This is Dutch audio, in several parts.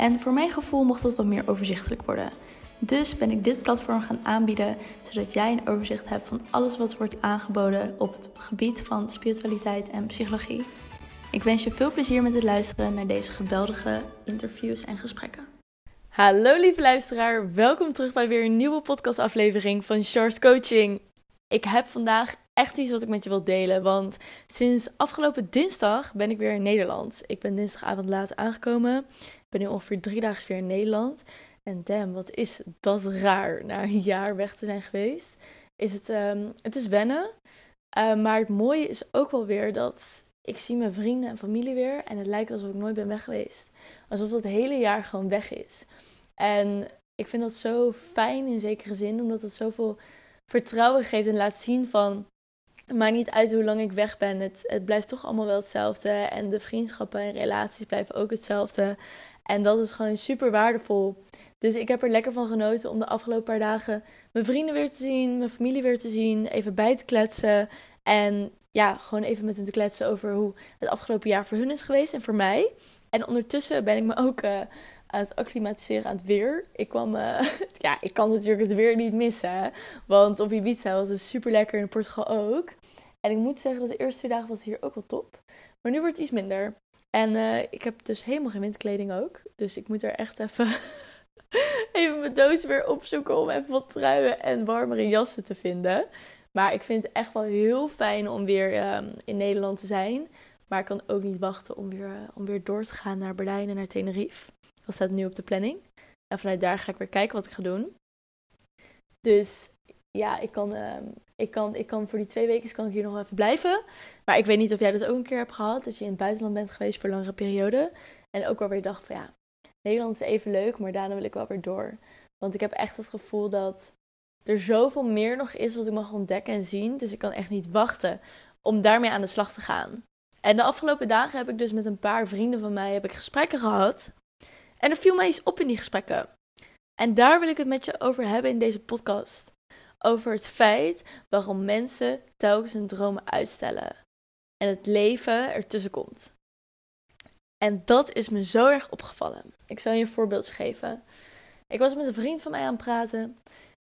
En voor mijn gevoel mocht dat wat meer overzichtelijk worden. Dus ben ik dit platform gaan aanbieden, zodat jij een overzicht hebt van alles wat wordt aangeboden op het gebied van spiritualiteit en psychologie. Ik wens je veel plezier met het luisteren naar deze geweldige interviews en gesprekken. Hallo lieve luisteraar, welkom terug bij weer een nieuwe podcastaflevering van Charles Coaching. Ik heb vandaag echt iets wat ik met je wil delen, want sinds afgelopen dinsdag ben ik weer in Nederland. Ik ben dinsdagavond laat aangekomen ben nu ongeveer drie dagen weer in Nederland. En damn, wat is dat raar na een jaar weg te zijn geweest. Is het, um, het is wennen. Uh, maar het mooie is ook wel weer dat ik zie mijn vrienden en familie weer. En het lijkt alsof ik nooit ben weg geweest. Alsof dat hele jaar gewoon weg is. En ik vind dat zo fijn in zekere zin. Omdat het zoveel vertrouwen geeft en laat zien van... Maakt niet uit hoe lang ik weg ben. Het, het blijft toch allemaal wel hetzelfde. En de vriendschappen en relaties blijven ook hetzelfde. En dat is gewoon super waardevol. Dus ik heb er lekker van genoten om de afgelopen paar dagen mijn vrienden weer te zien, mijn familie weer te zien, even bij te kletsen. En ja, gewoon even met hen te kletsen over hoe het afgelopen jaar voor hun is geweest en voor mij. En ondertussen ben ik me ook uh, aan het acclimatiseren aan het weer. Ik kwam, uh, ja, ik kan natuurlijk het weer niet missen. Want op Ibiza was het super lekker in Portugal ook. En ik moet zeggen dat de eerste twee dagen was hier ook wel top. Maar nu wordt het iets minder. En uh, ik heb dus helemaal geen windkleding ook. Dus ik moet er echt even, even mijn doos weer opzoeken om even wat truien en warmere jassen te vinden. Maar ik vind het echt wel heel fijn om weer um, in Nederland te zijn. Maar ik kan ook niet wachten om weer, uh, om weer door te gaan naar Berlijn en naar Tenerife. Dat staat nu op de planning. En vanuit daar ga ik weer kijken wat ik ga doen. Dus ja, ik kan, uh, ik, kan, ik kan voor die twee weken kan ik hier nog even blijven. Maar ik weet niet of jij dat ook een keer hebt gehad. Dat je in het buitenland bent geweest voor langere periode. En ook wel weer dacht van ja, Nederland is even leuk, maar daarna wil ik wel weer door. Want ik heb echt het gevoel dat er zoveel meer nog is wat ik mag ontdekken en zien. Dus ik kan echt niet wachten om daarmee aan de slag te gaan. En de afgelopen dagen heb ik dus met een paar vrienden van mij heb ik gesprekken gehad. En er viel mij iets op in die gesprekken. En daar wil ik het met je over hebben in deze podcast over het feit waarom mensen telkens hun dromen uitstellen en het leven ertussen komt. En dat is me zo erg opgevallen. Ik zal je een voorbeeld geven. Ik was met een vriend van mij aan het praten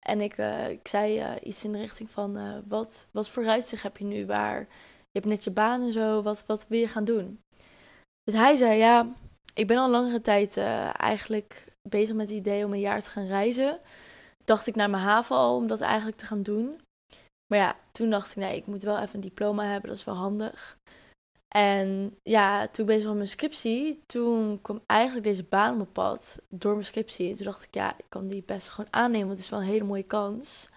en ik, uh, ik zei uh, iets in de richting van: uh, wat, wat voor uitzicht heb je nu? Waar je hebt net je baan en zo, wat, wat wil je gaan doen? Dus hij zei: Ja, ik ben al langere tijd eigenlijk bezig met het idee om een jaar te gaan reizen dacht ik naar mijn al om dat eigenlijk te gaan doen. Maar ja, toen dacht ik, nee, ik moet wel even een diploma hebben, dat is wel handig. En ja, toen ik bezig was met mijn scriptie, toen kwam eigenlijk deze baan op mijn pad door mijn scriptie. En toen dacht ik, ja, ik kan die best gewoon aannemen, want het is wel een hele mooie kans.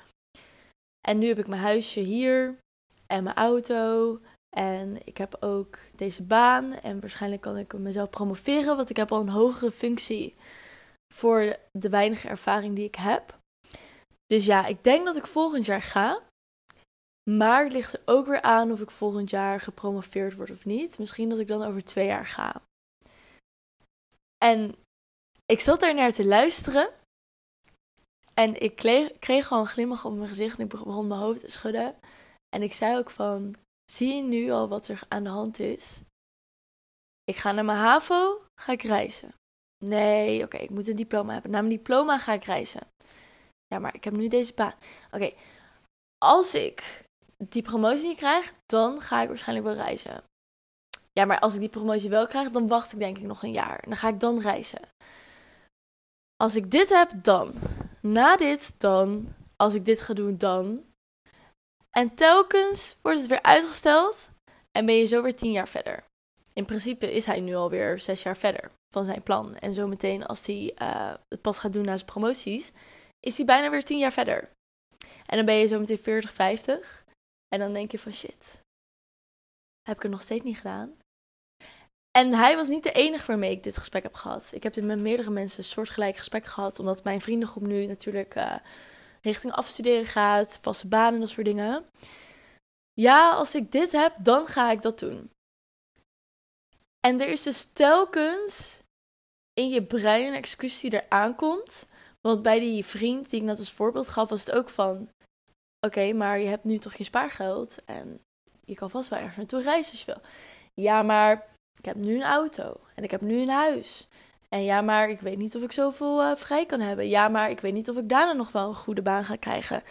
En nu heb ik mijn huisje hier en mijn auto. En ik heb ook deze baan. En waarschijnlijk kan ik mezelf promoveren, want ik heb al een hogere functie voor de weinige ervaring die ik heb. Dus ja, ik denk dat ik volgend jaar ga. Maar het ligt er ook weer aan of ik volgend jaar gepromoveerd word of niet. Misschien dat ik dan over twee jaar ga. En ik zat daar naar te luisteren. En ik kreeg, gewoon een glimlach op mijn gezicht en ik begon mijn hoofd te schudden. En ik zei ook van, zie je nu al wat er aan de hand is? Ik ga naar mijn HAVO, ga ik reizen. Nee, oké, ik moet een diploma hebben. Na mijn diploma ga ik reizen. Ja, maar ik heb nu deze baan. Oké, als ik die promotie niet krijg, dan ga ik waarschijnlijk wel reizen. Ja, maar als ik die promotie wel krijg, dan wacht ik denk ik nog een jaar. Dan ga ik dan reizen. Als ik dit heb, dan. Na dit, dan. Als ik dit ga doen, dan. En telkens wordt het weer uitgesteld en ben je zo weer tien jaar verder. In principe is hij nu alweer zes jaar verder van zijn plan. En zometeen als hij uh, het pas gaat doen na zijn promoties, is hij bijna weer tien jaar verder. En dan ben je zo meteen 40, 50. En dan denk je van shit, heb ik het nog steeds niet gedaan? En hij was niet de enige waarmee ik dit gesprek heb gehad. Ik heb met meerdere mensen een soortgelijk gesprek gehad. Omdat mijn vriendengroep nu natuurlijk uh, richting afstuderen gaat. Vaste banen en dat soort dingen. Ja, als ik dit heb, dan ga ik dat doen. En er is dus telkens in je brein een excuus die er aankomt. Want bij die vriend die ik net als voorbeeld gaf, was het ook van... Oké, maar je hebt nu toch je spaargeld en je kan vast wel ergens naartoe reizen als je wil. Ja, maar ik heb nu een auto en ik heb nu een huis. En ja, maar ik weet niet of ik zoveel uh, vrij kan hebben. Ja, maar ik weet niet of ik daarna nog wel een goede baan ga krijgen.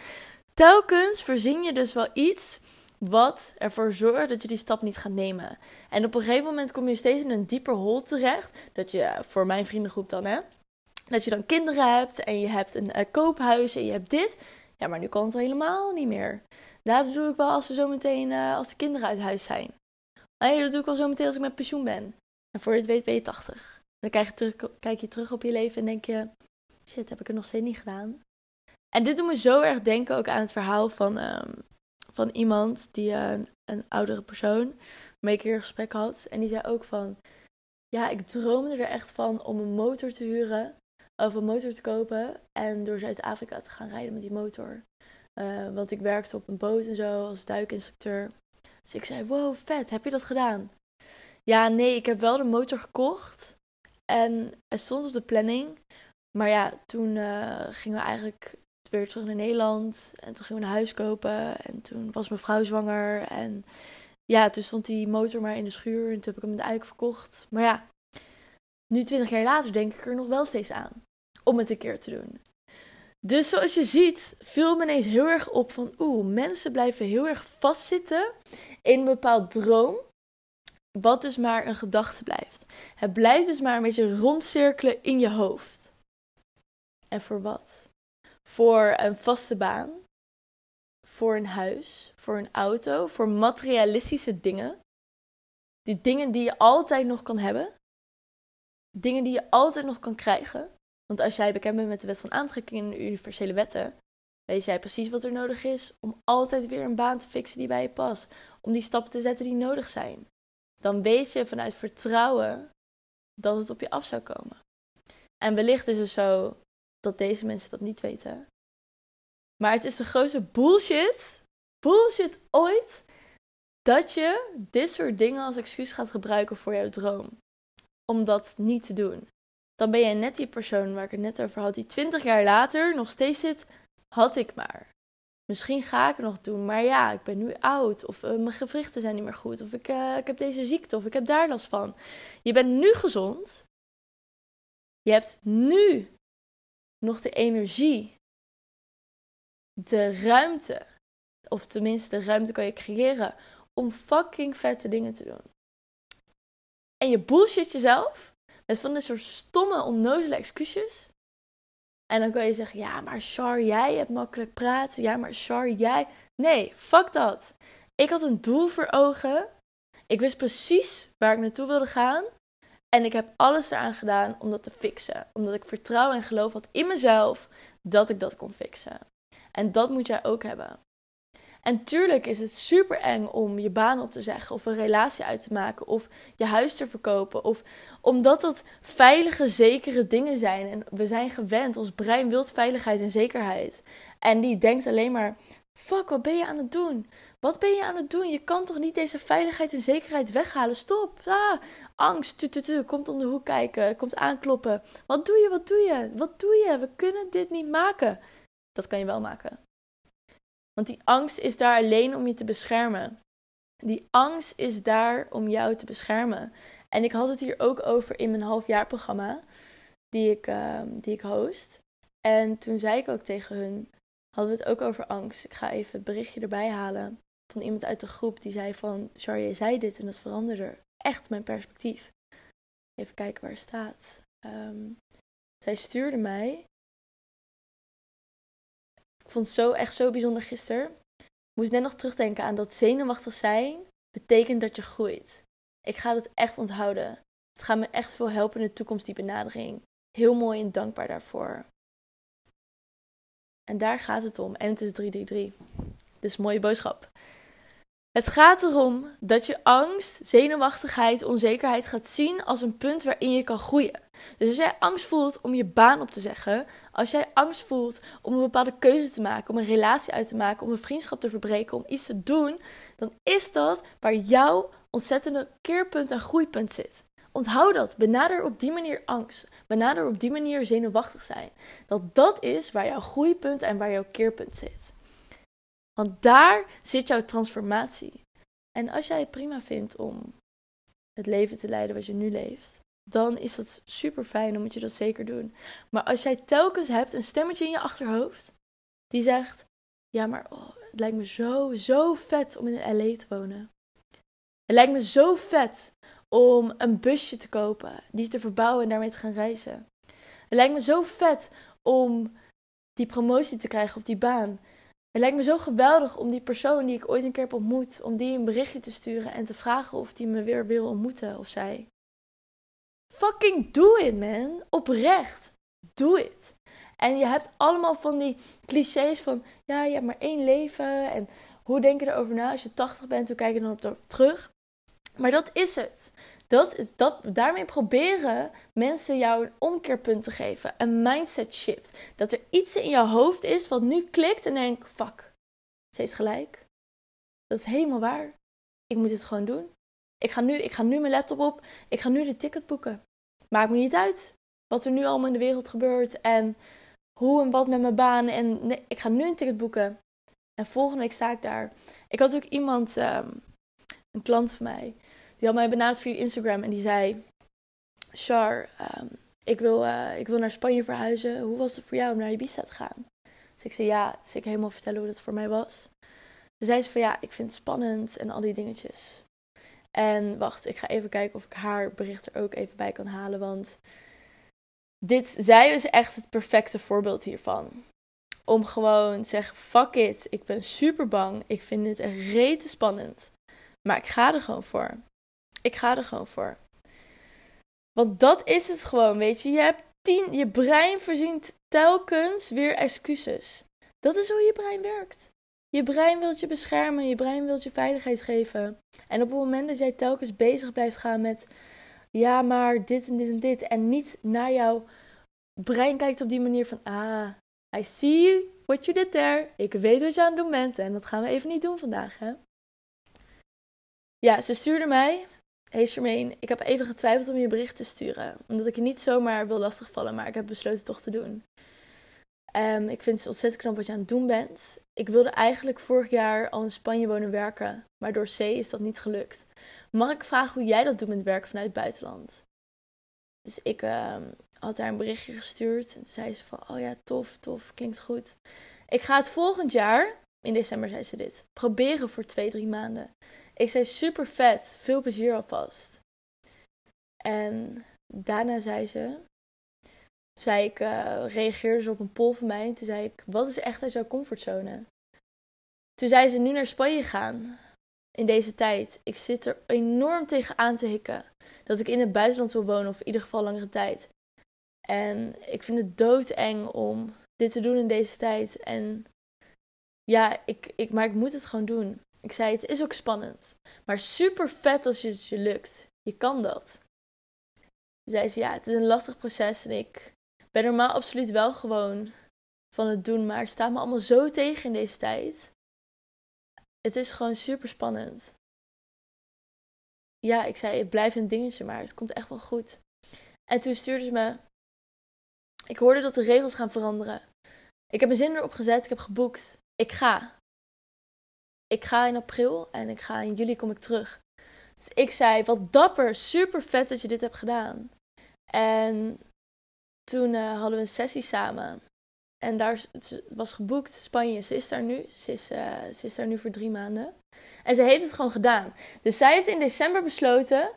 Telkens verzin je dus wel iets wat ervoor zorgt dat je die stap niet gaat nemen. En op een gegeven moment kom je steeds in een dieper hol terecht. Dat je, voor mijn vriendengroep dan hè, dat je dan kinderen hebt en je hebt een uh, koophuis en je hebt dit. Ja, maar nu kan het helemaal niet meer. Dat doe ik wel als we zo meteen, uh, als de kinderen uit huis zijn. Nee, dat doe ik wel zo meteen als ik met pensioen ben. En voor je het weet ben je 80. Dan kijk je, terug, kijk je terug op je leven en denk je... Shit, heb ik het nog steeds niet gedaan? En dit doet me zo erg denken ook aan het verhaal van, um, van iemand die uh, een oudere persoon mee een keer een gesprek had. En die zei ook van... Ja, ik droomde er echt van om een motor te huren. Of een motor te kopen. En door Zuid-Afrika te gaan rijden met die motor. Uh, want ik werkte op een boot en zo als duikinstructeur. Dus ik zei, wow, vet, heb je dat gedaan? Ja, nee, ik heb wel de motor gekocht. En het stond op de planning. Maar ja, toen uh, gingen we eigenlijk weer terug naar Nederland. En toen gingen we een huis kopen. En toen was mijn vrouw zwanger. En ja, toen stond die motor maar in de schuur. En toen heb ik hem eigenlijk verkocht. Maar ja, nu twintig jaar later denk ik er nog wel steeds aan. Om het een keer te doen. Dus zoals je ziet, viel me ineens heel erg op van oeh, mensen blijven heel erg vastzitten in een bepaald droom. Wat dus maar een gedachte blijft. Het blijft dus maar een beetje rondcirkelen in je hoofd. En voor wat? Voor een vaste baan, voor een huis, voor een auto, voor materialistische dingen. Die dingen die je altijd nog kan hebben. Dingen die je altijd nog kan krijgen. Want als jij bekend bent met de wet van aantrekking en de universele wetten, weet jij precies wat er nodig is om altijd weer een baan te fixen die bij je past. Om die stappen te zetten die nodig zijn. Dan weet je vanuit vertrouwen dat het op je af zou komen. En wellicht is het zo dat deze mensen dat niet weten. Maar het is de grootste bullshit, bullshit ooit, dat je dit soort dingen als excuus gaat gebruiken voor jouw droom. Om dat niet te doen dan ben jij net die persoon waar ik het net over had, die twintig jaar later nog steeds zit, had ik maar. Misschien ga ik het nog doen, maar ja, ik ben nu oud. Of uh, mijn gewrichten zijn niet meer goed. Of ik, uh, ik heb deze ziekte, of ik heb daar last van. Je bent nu gezond. Je hebt nu nog de energie, de ruimte, of tenminste de ruimte kan je creëren om fucking vette dingen te doen. En je bullshit jezelf met van dit soort stomme, onnozele excuses. En dan kan je zeggen, ja, maar Char, jij hebt makkelijk praten. Ja, maar Char, jij... Nee, fuck dat. Ik had een doel voor ogen. Ik wist precies waar ik naartoe wilde gaan. En ik heb alles eraan gedaan om dat te fixen. Omdat ik vertrouwen en geloof had in mezelf dat ik dat kon fixen. En dat moet jij ook hebben. En tuurlijk is het super eng om je baan op te zeggen, of een relatie uit te maken, of je huis te verkopen. Of omdat dat veilige, zekere dingen zijn. En we zijn gewend, ons brein wil veiligheid en zekerheid. En die denkt alleen maar: fuck, wat ben je aan het doen? Wat ben je aan het doen? Je kan toch niet deze veiligheid en zekerheid weghalen? Stop! Ah, angst, tu, tu, tu, komt om de hoek kijken, komt aankloppen. Wat doe je? Wat doe je? Wat doe je? We kunnen dit niet maken. Dat kan je wel maken. Want die angst is daar alleen om je te beschermen. Die angst is daar om jou te beschermen. En ik had het hier ook over in mijn halfjaarprogramma, die ik, uh, die ik host. En toen zei ik ook tegen hun, hadden we het ook over angst. Ik ga even het berichtje erbij halen van iemand uit de groep die zei van, Char, je zei dit en dat veranderde echt mijn perspectief. Even kijken waar het staat. Um, zij stuurde mij ik vond het zo, echt zo bijzonder gisteren. Ik moest net nog terugdenken aan dat zenuwachtig zijn betekent dat je groeit. Ik ga dat echt onthouden. Het gaat me echt veel helpen in de toekomst, die benadering. Heel mooi en dankbaar daarvoor. En daar gaat het om. En het is 333. Dus mooie boodschap. Het gaat erom dat je angst, zenuwachtigheid, onzekerheid gaat zien als een punt waarin je kan groeien. Dus als jij angst voelt om je baan op te zeggen, als jij angst voelt om een bepaalde keuze te maken, om een relatie uit te maken, om een vriendschap te verbreken, om iets te doen, dan is dat waar jouw ontzettende keerpunt en groeipunt zit. Onthoud dat. Benader op die manier angst. Benader op die manier zenuwachtig zijn. Dat dat is waar jouw groeipunt en waar jouw keerpunt zit. Want daar zit jouw transformatie. En als jij het prima vindt om het leven te leiden wat je nu leeft, dan is dat super fijn, dan moet je dat zeker doen. Maar als jij telkens hebt een stemmetje in je achterhoofd die zegt: Ja, maar oh, het lijkt me zo, zo vet om in LA te wonen. Het lijkt me zo vet om een busje te kopen, die te verbouwen en daarmee te gaan reizen. Het lijkt me zo vet om die promotie te krijgen of die baan. Het lijkt me zo geweldig om die persoon die ik ooit een keer heb ontmoet, om die een berichtje te sturen en te vragen of die me weer wil ontmoeten of zij. Fucking do it, man. Oprecht. Doe it. En je hebt allemaal van die clichés van, ja, je hebt maar één leven en hoe denk je erover na als je 80 bent, hoe kijk je dan op terug? Maar dat is het. Dat is, dat, daarmee proberen mensen jou een omkeerpunt te geven. Een mindset shift. Dat er iets in je hoofd is wat nu klikt en denk: fuck, ze heeft gelijk. Dat is helemaal waar. Ik moet dit gewoon doen. Ik ga, nu, ik ga nu mijn laptop op. Ik ga nu de ticket boeken. Maakt me niet uit wat er nu allemaal in de wereld gebeurt. En hoe en wat met mijn baan. En nee, ik ga nu een ticket boeken. En volgende week sta ik daar. Ik had ook iemand, um, een klant van mij die had mij benaderd via Instagram en die zei: Char, ehm, ik, wil, uh, ik wil naar Spanje verhuizen. Hoe was het voor jou om naar Ibiza te gaan? Dus ik zei ja, dus ik helemaal vertellen hoe dat voor mij was. Dus zei ze van ja, ik vind het spannend en al die dingetjes. En wacht, ik ga even kijken of ik haar bericht er ook even bij kan halen. Want dit, zij is echt het perfecte voorbeeld hiervan. Om gewoon te zeggen: fuck it, ik ben super bang. Ik vind dit echt rete spannend. Maar ik ga er gewoon voor. Ik ga er gewoon voor. Want dat is het gewoon, weet je. Je, hebt tien, je brein verzint telkens weer excuses. Dat is hoe je brein werkt. Je brein wilt je beschermen, je brein wilt je veiligheid geven. En op het moment dat jij telkens bezig blijft gaan met, ja, maar dit en dit en dit, en niet naar jouw brein kijkt op die manier van, ah, I see what you did there. Ik weet wat je aan het doen bent en dat gaan we even niet doen vandaag, hè. Ja, ze stuurde mij Hey Charmaine, ik heb even getwijfeld om je bericht te sturen. Omdat ik je niet zomaar wil lastigvallen, maar ik heb besloten toch te doen. Um, ik vind het ontzettend knap wat je aan het doen bent. Ik wilde eigenlijk vorig jaar al in Spanje wonen werken, maar door C is dat niet gelukt. Mag ik vragen hoe jij dat doet met werken vanuit het buitenland? Dus ik um, had haar een berichtje gestuurd en toen zei ze van, oh ja, tof, tof, klinkt goed. Ik ga het volgend jaar, in december zei ze dit, proberen voor twee, drie maanden. Ik zei super vet, veel plezier alvast. En daarna zei ze, zei ik, uh, reageerde ze op een poll van mij. Toen zei ik, wat is echt uit jouw comfortzone? Toen zei ze, nu naar Spanje gaan. In deze tijd. Ik zit er enorm tegen aan te hikken. Dat ik in het buitenland wil wonen, of in ieder geval langere tijd. En ik vind het doodeng om dit te doen in deze tijd. En ja, ik, ik, maar ik moet het gewoon doen. Ik zei, het is ook spannend. Maar super vet als het je lukt. Je kan dat. Zei ze, ja, het is een lastig proces. En ik ben normaal absoluut wel gewoon van het doen. Maar het staat me allemaal zo tegen in deze tijd. Het is gewoon super spannend. Ja, ik zei, het blijft een dingetje, maar het komt echt wel goed. En toen stuurde ze me. Ik hoorde dat de regels gaan veranderen. Ik heb mijn zin erop gezet, ik heb geboekt. Ik ga ik ga in april en ik ga in juli kom ik terug. Dus ik zei, wat dapper, super vet dat je dit hebt gedaan. En toen uh, hadden we een sessie samen. En daar was geboekt, Spanje. Ze is daar nu. Ze is, uh, ze is daar nu voor drie maanden. En ze heeft het gewoon gedaan. Dus zij heeft in december besloten: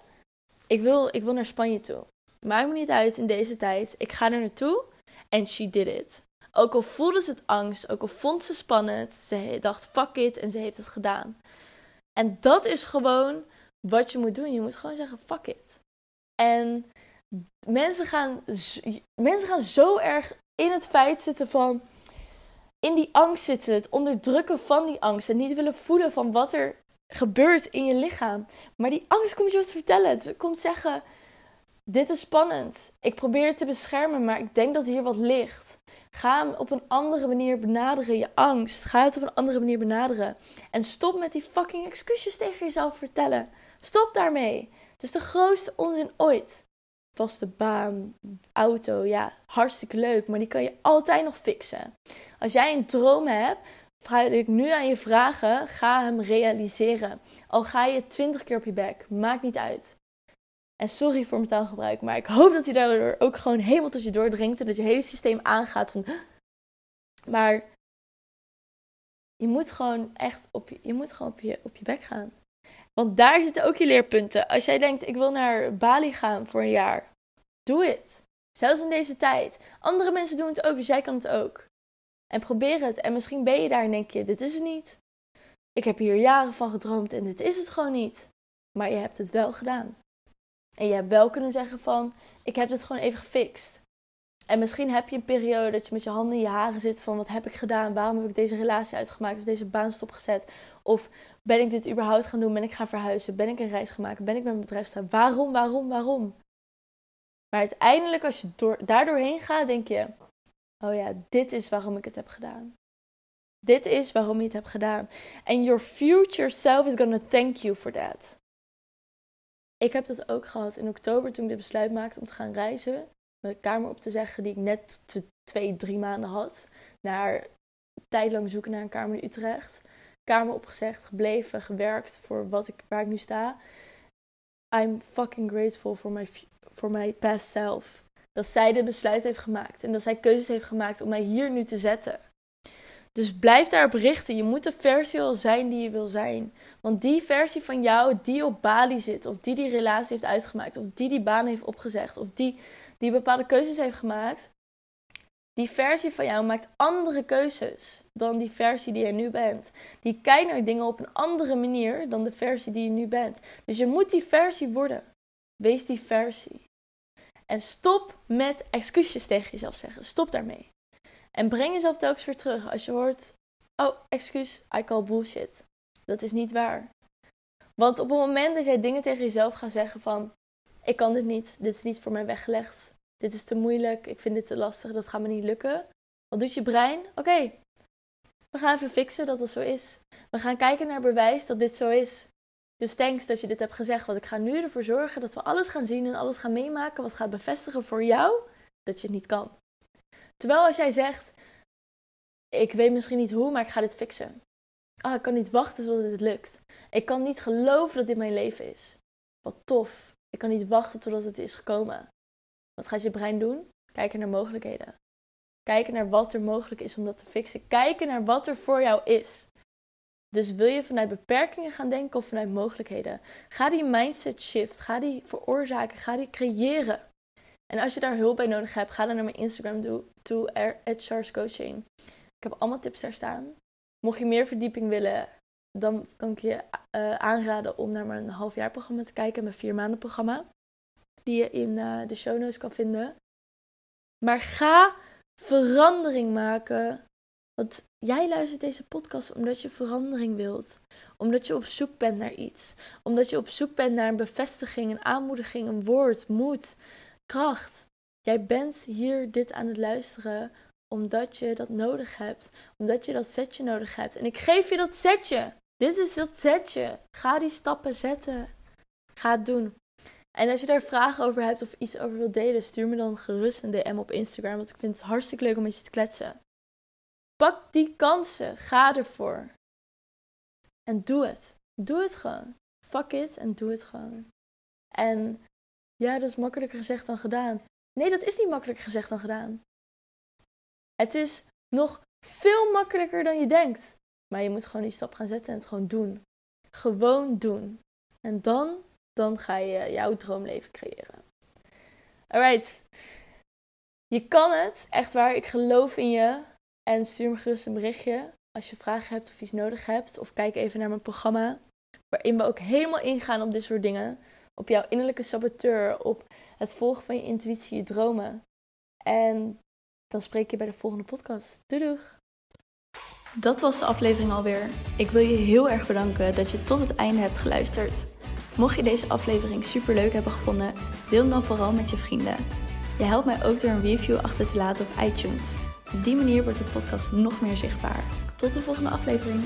ik wil, ik wil naar Spanje toe. Maakt me niet uit in deze tijd. Ik ga er naartoe. En she did it. Ook al voelde ze het angst, ook al vond ze spannend, ze dacht fuck it en ze heeft het gedaan. En dat is gewoon wat je moet doen. Je moet gewoon zeggen fuck it. En mensen gaan, mensen gaan zo erg in het feit zitten van in die angst zitten, het onderdrukken van die angst en niet willen voelen van wat er gebeurt in je lichaam. Maar die angst komt je wat vertellen. Het komt zeggen: Dit is spannend. Ik probeer het te beschermen, maar ik denk dat hier wat ligt. Ga hem op een andere manier benaderen, je angst. Ga het op een andere manier benaderen. En stop met die fucking excuses tegen jezelf vertellen. Stop daarmee. Het is de grootste onzin ooit. Vaste baan, auto, ja, hartstikke leuk, maar die kan je altijd nog fixen. Als jij een droom hebt, ga ik nu aan je vragen, ga hem realiseren. Al ga je twintig keer op je bek, maakt niet uit. En sorry voor mijn taalgebruik, maar ik hoop dat hij daardoor ook gewoon helemaal tot je doordringt en dat je hele systeem aangaat van. Maar je moet gewoon echt op je, je, moet gewoon op je, op je bek gaan. Want daar zitten ook je leerpunten. Als jij denkt, ik wil naar Bali gaan voor een jaar, doe het. Zelfs in deze tijd. Andere mensen doen het ook, dus jij kan het ook. En probeer het. En misschien ben je daar en denk je, dit is het niet. Ik heb hier jaren van gedroomd en dit is het gewoon niet. Maar je hebt het wel gedaan. En je hebt wel kunnen zeggen van, ik heb het gewoon even gefixt. En misschien heb je een periode dat je met je handen in je haren zit van wat heb ik gedaan? Waarom heb ik deze relatie uitgemaakt of deze baan stopgezet? Of ben ik dit überhaupt gaan doen? Ben ik gaan verhuizen? Ben ik een reis gemaakt? Ben ik met mijn bedrijf staan? Waarom, waarom, waarom? Maar uiteindelijk als je door, daardoor heen gaat, denk je, oh ja, dit is waarom ik het heb gedaan. Dit is waarom je het hebt gedaan. En your future self is gonna thank you for that. Ik heb dat ook gehad in oktober toen ik de besluit maakte om te gaan reizen. Mijn kamer op te zeggen die ik net twee, drie maanden had. Naar tijdlang zoeken naar een kamer in Utrecht. Kamer opgezegd, gebleven, gewerkt voor wat ik, waar ik nu sta. I'm fucking grateful for my, for my past self. Dat zij de besluit heeft gemaakt. En dat zij keuzes heeft gemaakt om mij hier nu te zetten. Dus blijf daarop richten. Je moet de versie al zijn die je wil zijn. Want die versie van jou die op Bali zit, of die die relatie heeft uitgemaakt, of die die baan heeft opgezegd, of die die bepaalde keuzes heeft gemaakt, die versie van jou maakt andere keuzes dan die versie die je nu bent. Die kijkt naar dingen op een andere manier dan de versie die je nu bent. Dus je moet die versie worden. Wees die versie. En stop met excuses tegen jezelf zeggen. Stop daarmee. En breng jezelf telkens weer terug als je hoort: Oh, excuus, I call bullshit. Dat is niet waar. Want op het moment dat jij dingen tegen jezelf gaat zeggen van... Ik kan dit niet, dit is niet voor mij weggelegd. Dit is te moeilijk, ik vind dit te lastig, dat gaat me niet lukken. Wat doet je brein? Oké, we gaan even fixen dat het zo is. We gaan kijken naar bewijs dat dit zo is. Dus thanks dat je dit hebt gezegd, want ik ga nu ervoor zorgen dat we alles gaan zien en alles gaan meemaken wat gaat bevestigen voor jou dat je het niet kan. Terwijl als jij zegt, ik weet misschien niet hoe, maar ik ga dit fixen. Ah, ik kan niet wachten tot het lukt. Ik kan niet geloven dat dit mijn leven is. Wat tof. Ik kan niet wachten totdat het is gekomen. Wat gaat je brein doen? Kijken naar mogelijkheden. Kijken naar wat er mogelijk is om dat te fixen. Kijken naar wat er voor jou is. Dus wil je vanuit beperkingen gaan denken of vanuit mogelijkheden? Ga die mindset shift. Ga die veroorzaken. Ga die creëren. En als je daar hulp bij nodig hebt, ga dan naar mijn Instagram toe, at Coaching. Ik heb allemaal tips daar staan. Mocht je meer verdieping willen, dan kan ik je uh, aanraden om naar mijn halfjaarprogramma te kijken, mijn vier maanden programma. Die je in uh, de show notes kan vinden. Maar ga verandering maken. Want jij luistert deze podcast omdat je verandering wilt. Omdat je op zoek bent naar iets. Omdat je op zoek bent naar een bevestiging, een aanmoediging, een woord, moed kracht. Jij bent hier dit aan het luisteren omdat je dat nodig hebt. Omdat je dat setje nodig hebt. En ik geef je dat setje. Dit is dat setje. Ga die stappen zetten. Ga het doen. En als je daar vragen over hebt of iets over wilt delen, stuur me dan gerust een DM op Instagram. Want ik vind het hartstikke leuk om met je te kletsen. Pak die kansen. Ga ervoor. En doe het. Doe het gewoon. Fuck it en doe het gewoon. En ja, dat is makkelijker gezegd dan gedaan. Nee, dat is niet makkelijker gezegd dan gedaan. Het is nog veel makkelijker dan je denkt. Maar je moet gewoon die stap gaan zetten en het gewoon doen. Gewoon doen. En dan, dan ga je jouw droomleven creëren. Alright. Je kan het, echt waar. Ik geloof in je. En stuur me gerust een berichtje als je vragen hebt of iets nodig hebt. Of kijk even naar mijn programma. Waarin we ook helemaal ingaan op dit soort dingen op jouw innerlijke saboteur, op het volgen van je intuïtie, je dromen. En dan spreek je bij de volgende podcast. Doei doeg! Dat was de aflevering alweer. Ik wil je heel erg bedanken dat je tot het einde hebt geluisterd. Mocht je deze aflevering super leuk hebben gevonden, deel hem dan vooral met je vrienden. Je helpt mij ook door een review achter te laten op iTunes. Op die manier wordt de podcast nog meer zichtbaar. Tot de volgende aflevering.